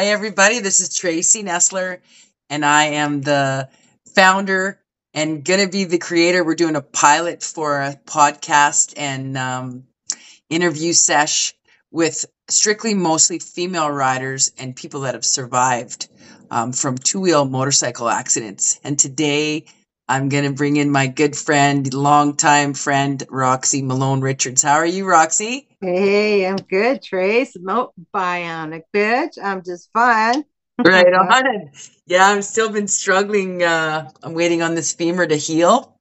Hi, everybody. This is Tracy Nestler, and I am the founder and going to be the creator. We're doing a pilot for a podcast and um, interview sesh with strictly mostly female riders and people that have survived um, from two wheel motorcycle accidents. And today I'm going to bring in my good friend, longtime friend, Roxy Malone Richards. How are you, Roxy? Hey, I'm good, Trace. No bionic bitch. I'm just fine. right on. Yeah, I've still been struggling. Uh, I'm waiting on this femur to heal,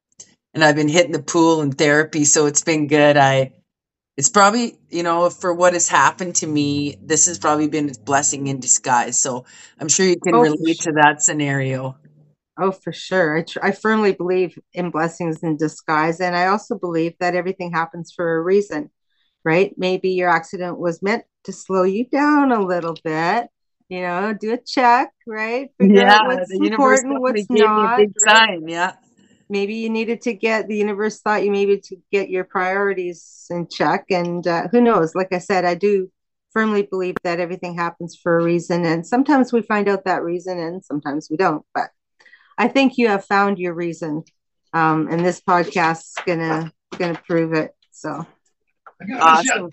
and I've been hitting the pool and therapy, so it's been good. I, it's probably you know for what has happened to me, this has probably been a blessing in disguise. So I'm sure you can Oh, relate to that scenario. Oh, for sure. I, tr- I firmly believe in blessings in disguise. And I also believe that everything happens for a reason, right? Maybe your accident was meant to slow you down a little bit, you know, do a check, right? Figure Yeah, out what's important, what's not, big right? sign. Yeah. Maybe you needed to get the universe thought you maybe to get your priorities in check. And uh, who knows? Like I said, I do firmly believe that everything happens for a reason. And sometimes we find out that reason and sometimes we don't. But I think you have found your reason. Um, and this podcast is gonna gonna prove it. So Awesome.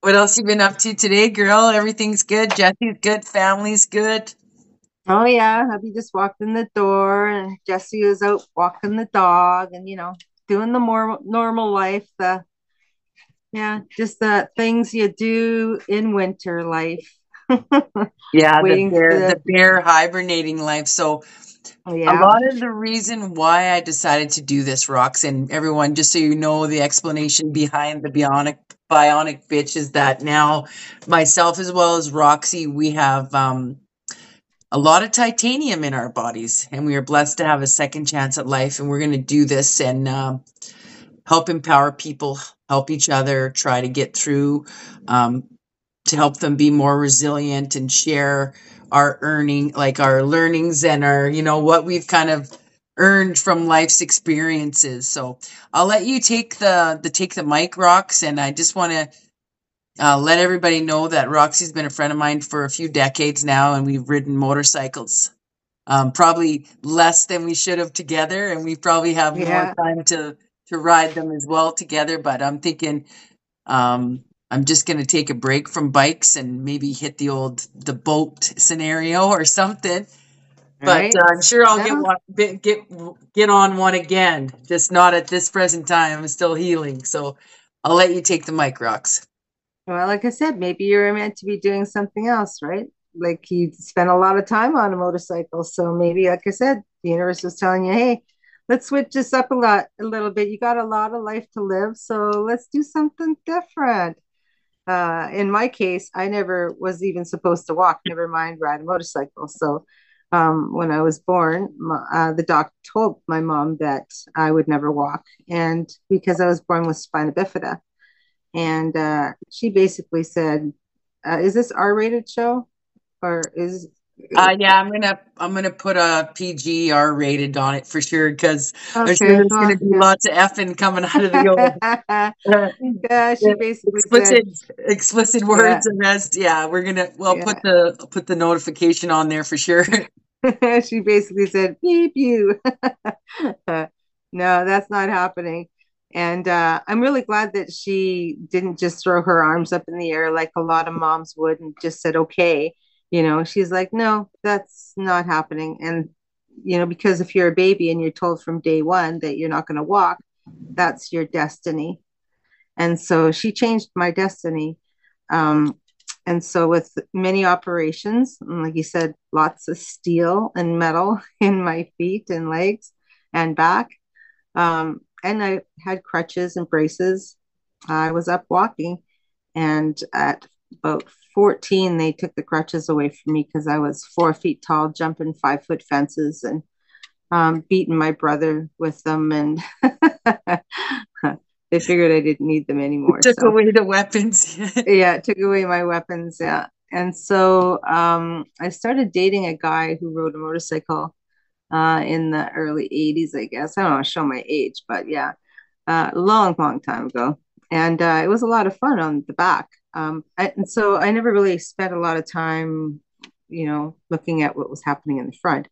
What else you been up to today, girl? Everything's good. Jesse's good. Family's good. oh yeah, hubby just walked in the door and Jesse was out walking the dog and you know, doing the more normal life, the yeah, just the things you do in winter life. Yeah, the Waiting for bear, the the bear hibernating life. So a yeah. lot of the reason why I decided to do this, Rox, and everyone, just so you know, the explanation behind the bionic bionic bitch is that now myself as well as Roxy, we have um a lot of titanium in our bodies, and we are blessed to have a second chance at life. And we're going to do this and um, help empower people, help each other, try to get through, um, to help them be more resilient and share our earning, like our learnings and our, you know, what we've kind of earned from life's experiences. So I'll let you take the the take the mic, Rox, and I just want to uh, let everybody know that Roxy's been a friend of mine for a few decades now, and we've ridden motorcycles. Um, probably less than we should have together, and we probably have more time to to ride them as well together. But I'm thinking um, I'm just going to take a break from bikes and maybe hit the old the boat scenario or something. But uh, I'm sure I'll get one, get get get on one again. Just not at this present time. I'm still healing, so I'll let you take the mic, Rox. well, like I said, maybe you're meant to be doing something else, right? Like you spent a lot of time on a motorcycle. So maybe, like I said, the universe was telling you, hey, let's switch this up a lot a little bit. You got a lot of life to live, so let's do something different. Uh, in my case, I never was even supposed to walk, never mind ride a motorcycle. So um, when I was born, my, uh, the doc told my mom that I would never walk, and because I was born with spina bifida, and uh, she basically said, uh, "Is this R-rated show, or is Uh, yeah, I'm gonna I'm gonna put a PG R rated on it for sure because okay?" there's Well, gonna be lots of effing coming out of the old yeah, uh, yeah. She yeah, basically said, explicit explicit "Yeah, words and rest. Yeah, we're gonna well put the put the notification on there for sure. she basically said, beep you. no, that's not happening. And uh, I'm really glad that she didn't just throw her arms up in the air like a lot of moms would and just said, okay. You know, she's like, no, that's not happening. And, you know, because if you're a baby and you're told from day one that you're not going to walk, that's your destiny. And so she changed my destiny. Um, and so, with many operations, like you said, lots of steel and metal in my feet and legs and back. Um, and I had crutches and braces. I was up walking. And at about 14, they took the crutches away from me because I was four feet tall, jumping five foot fences and um, beating my brother with them. And they figured I didn't need them anymore. Took So away the weapons. yeah, it took away my weapons. Yeah. And so um, I started dating a guy who rode a motorcycle uh, in the early 80s, I guess. I don't want to show my age, but yeah, uh, a long, long time ago. And uh, it was a lot of fun on the back. Um, I, and so I never really spent a lot of time you know, looking at what was happening in the front.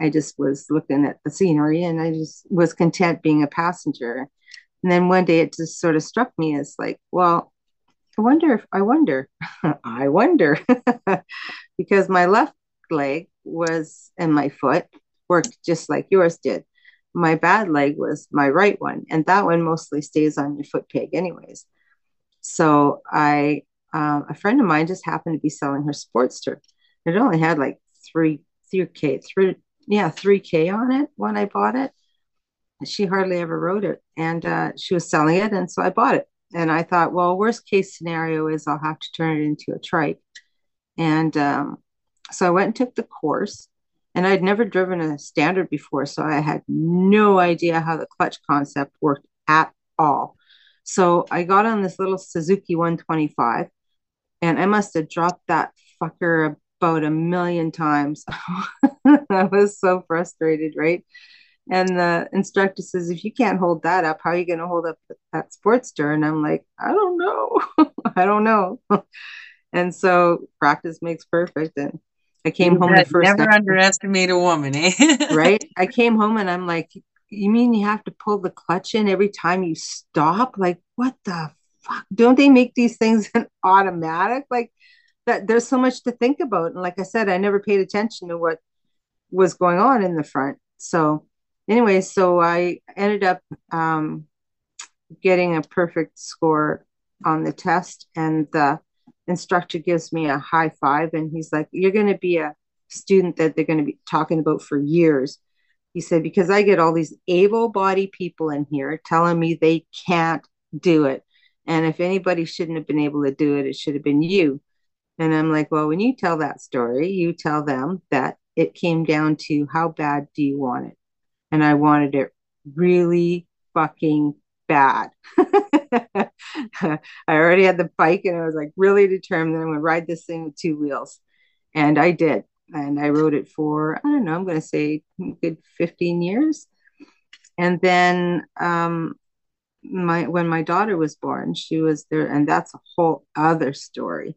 I just was looking at the scenery and I just was content being a passenger. And then one day it just sort of struck me as like, well, I wonder if I wonder, I wonder, because my left leg was and my foot worked just like yours did. My bad leg was my right one, and that one mostly stays on your foot peg, anyways. So I, um, a friend of mine just happened to be selling her Sportster. It only had like three, three K, three, yeah, three K on it when I bought it. She hardly ever rode it, and uh, she was selling it, and so I bought it. And I thought, well, worst case scenario is I'll have to turn it into a trike. And um, so I went and took the course, and I'd never driven a standard before, so I had no idea how the clutch concept worked at all. So I got on this little Suzuki 125, and I must have dropped that fucker about a million times. I was so frustrated, right? And the instructor says, if you can't hold that up, how are you going to hold up that Sportster? And I'm like, I don't know. I don't know. and so practice makes perfect. And I came home the first never underestimate a woman, eh? right? I came home and I'm like, you mean you have to pull the clutch in every time you stop? Like, what the fuck? Don't they make these things an automatic? Like that there's so much to think about. And like I said, I never paid attention to what was going on in the front. So anyway, so I ended up um, getting a perfect score on the test and the instructor gives me a high five and he's like, You're going to be a student that they're going to be talking about for years. He said, Because I get all these able bodied people in here telling me they can't do it. And if anybody shouldn't have been able to do it, it should have been you. And I'm like, Well, when you tell that story, you tell them that it came down to how bad do you want it? And I wanted it really fucking bad. I already had the bike and I was like really determined I'm going to ride this thing with two wheels. And I did. And I wrote it for, I don't know, I'm going to say good 15 years. And then um, my when my daughter was born, she was there, and that's a whole other story.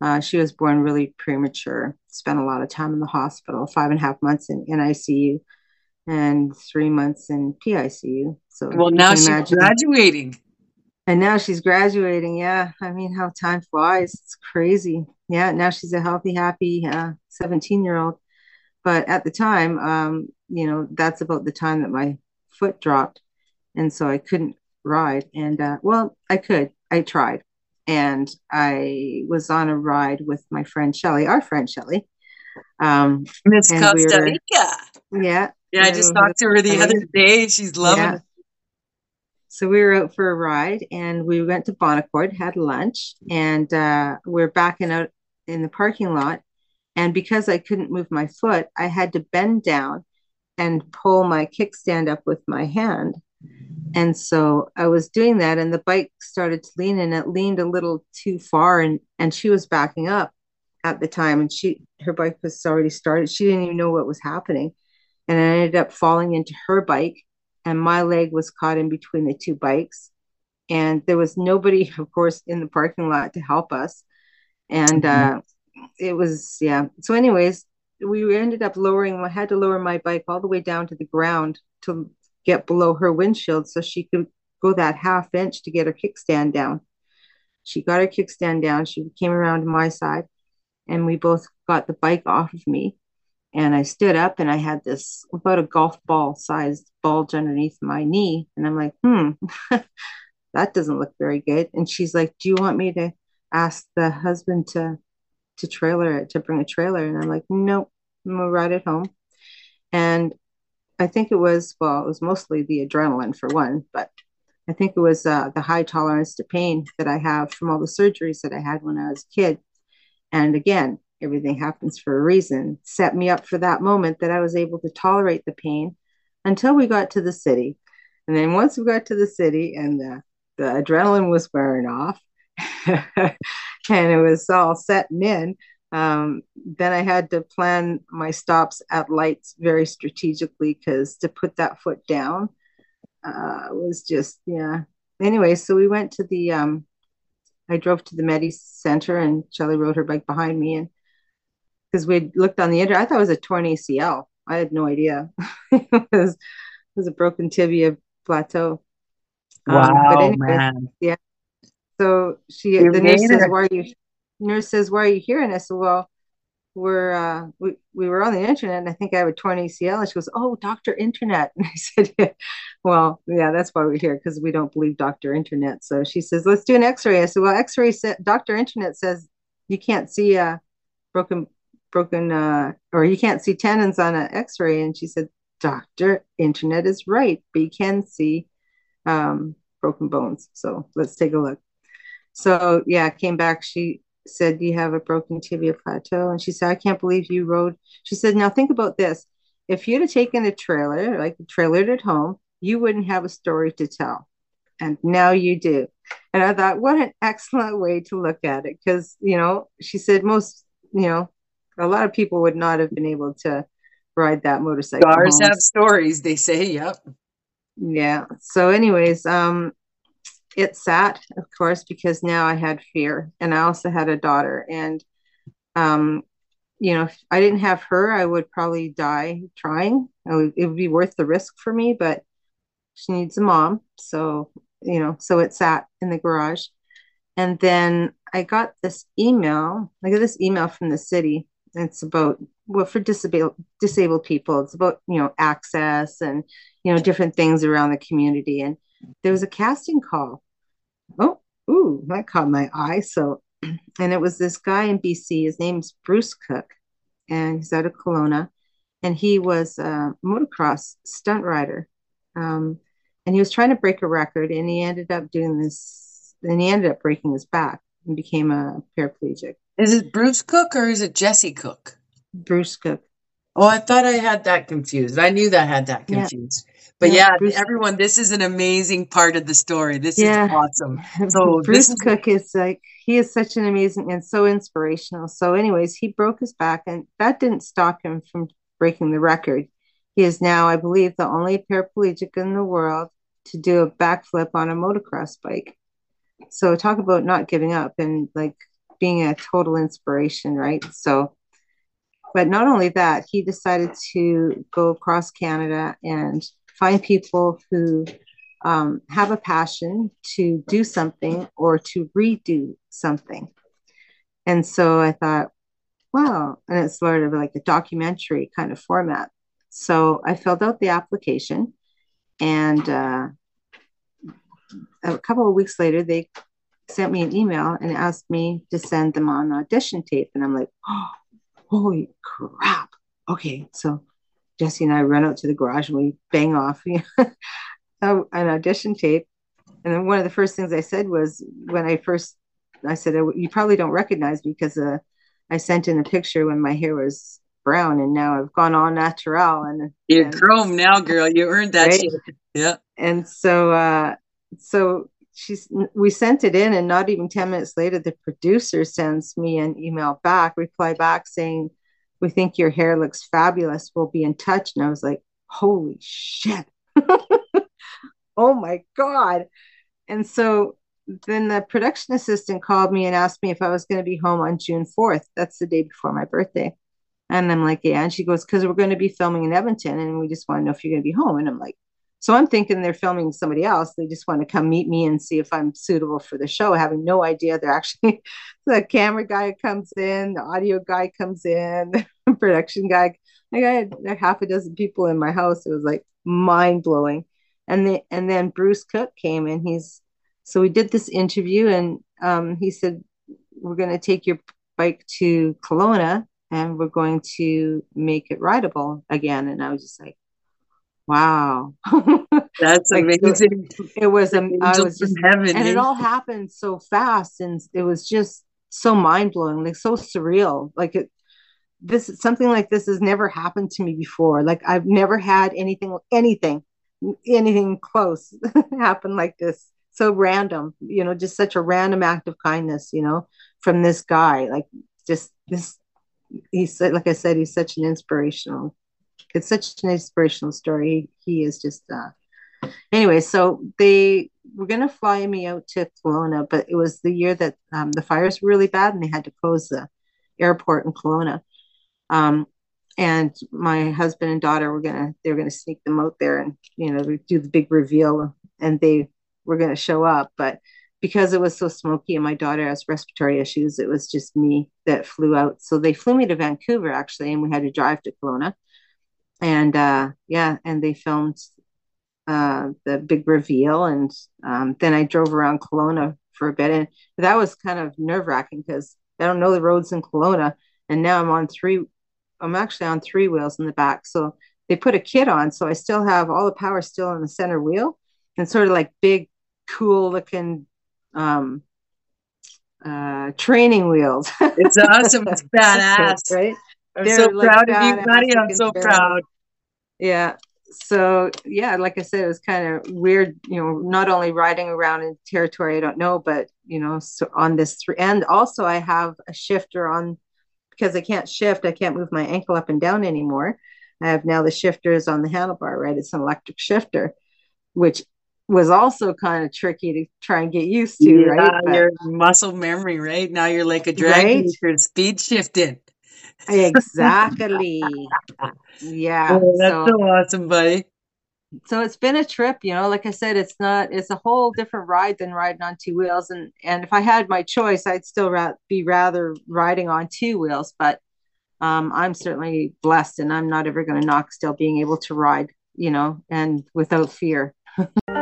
Uh, she was born really premature, spent a lot of time in the hospital, five and a half months in, NICU and three months in PICU. So well, now she's graduating. And now she's graduating. Yeah. I mean, how time flies. It's crazy. Yeah. Now she's a healthy, happy 17 uh, year old. But at the time, um, you know, that's about the time that my foot dropped. And so I couldn't ride. And uh, well, I could. I tried. And I was on a ride with my friend Shelly, our friend Shelly. Um, Miss Costa Rica. We yeah. Yeah, I just talked to her the other day. She's loving yeah. it. So we were out for a ride and we went to Bon Accord, had lunch, and uh, we're backing out in the parking lot. And because I couldn't move my foot, I had to bend down and pull my kickstand up with my hand. And so I was doing that, and the bike started to lean, and it leaned a little too far, and and she was backing up at the time, and she her bike was already started. She didn't even know what was happening, and I ended up falling into her bike and my leg was caught in between the two bikes. And there was nobody of course in the parking lot to help us. And mm-hmm. uh, it was yeah. So anyways we ended up lowering i had to lower my bike all the way down to the ground to get below her windshield so she could go that half inch to get her kickstand down. She got her kickstand down. She came around to my side and we both got the bike off of me and I stood up and I had this about a golf ball sized bulge underneath my knee. And I'm like, hmm, that doesn't look very good. And she's like, Do you want me to ask the husband to to trailer it, to bring a trailer? And I'm like, Nope, I'm gonna ride it home. And I think it was, well, it was mostly the adrenaline for one, but I think it was uh, the high tolerance to pain that I have from all the surgeries that I had when I was a kid. And again, everything happens for a reason, set me up for that moment that I was able to tolerate the pain until we got to the city. And then once we got to the city and the, the adrenaline was wearing off and it was all setting in, um, then I had to plan my stops at lights very strategically because to put that foot down uh, was just, yeah. Anyway, so we went to the, um, I drove to the Medicentre and Shelly rode her bike behind me and because we looked on the internet. I thought it was a torn ACL. I had no idea. it, was, it was a broken tibia plateau. Wow, um, but anyways, man. Yeah. So she, you the nurse says, "Why are you?" Nurse says, "Why are you here?" And I said, "Well, we're uh, we we were on the internet, and I think I have a torn ACL." And she goes, "Oh, Doctor Internet." And I said, yeah. "Well, yeah, that's why we're here because we don't believe Doctor Internet." So she says, "Let's do an X-ray." I said, "Well, X-ray said Doctor Internet says you can't see a broken broken uh, or you can't see tendons on an X-ray." And she said, "Doctor Internet is right, but you can see um, broken bones. So let's take a look." So yeah, came back. She said, You have a broken tibia plateau. And she said, I can't believe you rode. She said, Now think about this. If you'd have taken a trailer, like trailered at home, you wouldn't have a story to tell. And now you do. And I thought, what an excellent way to look at it. Because, you know, she said most, you know, a lot of people would not have been able to ride that motorcycle. Cars have stories, they say. Yep. Yeah. So, anyways, um, it sat, of course, because now I had fear and I also had a daughter. And, um, you know, if I didn't have her, I would probably die trying. Would, it would be worth the risk for me, but she needs a mom. So, you know, so it sat in the garage. And then I got this email. I got this email from the city. It's about well for disabled disabled people. It's about you know access and you know different things around the community. And there was a casting call. Oh, ooh, that caught my eye. So, and it was this guy in BC. His name's Bruce Cook, and he's out of Kelowna, and he was a motocross stunt rider. Um, and he was trying to break a record, and he ended up doing this. And he ended up breaking his back and became a paraplegic. Is it Bruce Cook or is it Jesse Cook? Bruce Cook. Oh, I thought I had that confused. I knew that I had that confused. Yeah. But yeah, yeah everyone, this is an amazing part of the story. This yeah. is awesome. So Bruce is- Cook is like he is such an amazing and so inspirational. So, anyways, he broke his back, and that didn't stop him from breaking the record. He is now, I believe, the only paraplegic in the world to do a backflip on a motocross bike. So, talk about not giving up and like being a total inspiration, right? So, but not only that, he decided to go across Canada and find people who um, have a passion to do something or to redo something. And so I thought, wow, and it's sort of like a documentary kind of format. So I filled out the application, and uh, a couple of weeks later, they sent me an email and asked me to send them on audition tape. And I'm like, oh, holy crap. Okay, so Jesse and I run out to the garage and we bang off you know, an audition tape. And then one of the first things I said was when I first, I said, you probably don't recognize me because uh, I sent in a picture when my hair was brown and now I've gone all natural and you're and, chrome now, girl. You earned that. Right? Yeah. And so, uh, so she's, we sent it in and not even 10 minutes later, the producer sends me an email back, reply back saying, we think your hair looks fabulous. We'll be in touch. And I was like, holy shit. oh my God. And so then the production assistant called me and asked me if I was going to be home on June 4th. That's the day before my birthday. And I'm like, yeah. And she goes, because we're going to be filming in Edmonton and we just want to know if you're going to be home. And I'm like, so I'm thinking they're filming somebody else. They just want to come meet me and see if I'm suitable for the show, having no idea they're actually the camera guy comes in, the audio guy comes in, the production guy. Like I had half a dozen people in my house. It was like mind blowing. And the, and then Bruce Cook came and he's so we did this interview and um, he said we're going to take your bike to Kelowna and we're going to make it rideable again. And I was just like, wow. That's like, amazing. it was um, I was just heaven and it all happened so fast and it was just so mind-blowing like so surreal like it this something like this has never happened to me before like i've never had anything anything anything close happen like this so random you know just such a random act of kindness you know from this guy like just this he's like i said he's such an inspirational it's such an inspirational story. He is just uh anyway, so they were gonna fly me out to Kelowna, but it was the year that um, the fires were really bad and they had to close the airport in Kelowna. Um, and my husband and daughter were gonna they were gonna sneak them out there and you know do the big reveal and they were gonna show up but because it was so smoky and my daughter has respiratory issues it was just me that flew out so they flew me to vancouver actually and we had to drive to Kelowna and uh yeah and they filmed uh the big reveal and um, then I drove around Kelowna for a bit and that was kind of nerve wracking because I don't know the roads in Kelowna and now I'm on three I'm actually on three wheels in the back. So they put a kit on. So I still have all the power still in the center wheel and sort of like big, cool looking um, uh, training wheels. it's awesome. It's badass. right? I'm They're so like proud of you, Patty. I'm so proud. Yeah. So yeah, like I said, it was kind of weird, you know, not only riding around in territory I don't know, but you know, so on this three and also I have a shifter on because I can't shift, I can't move my ankle up and down anymore. I have now the shifters on the handlebar, right? It's an electric shifter, which was also kind of tricky to try and get used to, yeah, right? But, your muscle memory, right? Now you're like a drag right? speed shifting. Exactly. yeah. Oh, that's so, so awesome, buddy so it's been a trip you know like i said it's not it's a whole different ride than riding on two wheels and and if i had my choice i'd still ra- be rather riding on two wheels but um, i'm certainly blessed and i'm not ever going to knock still being able to ride you know and without fear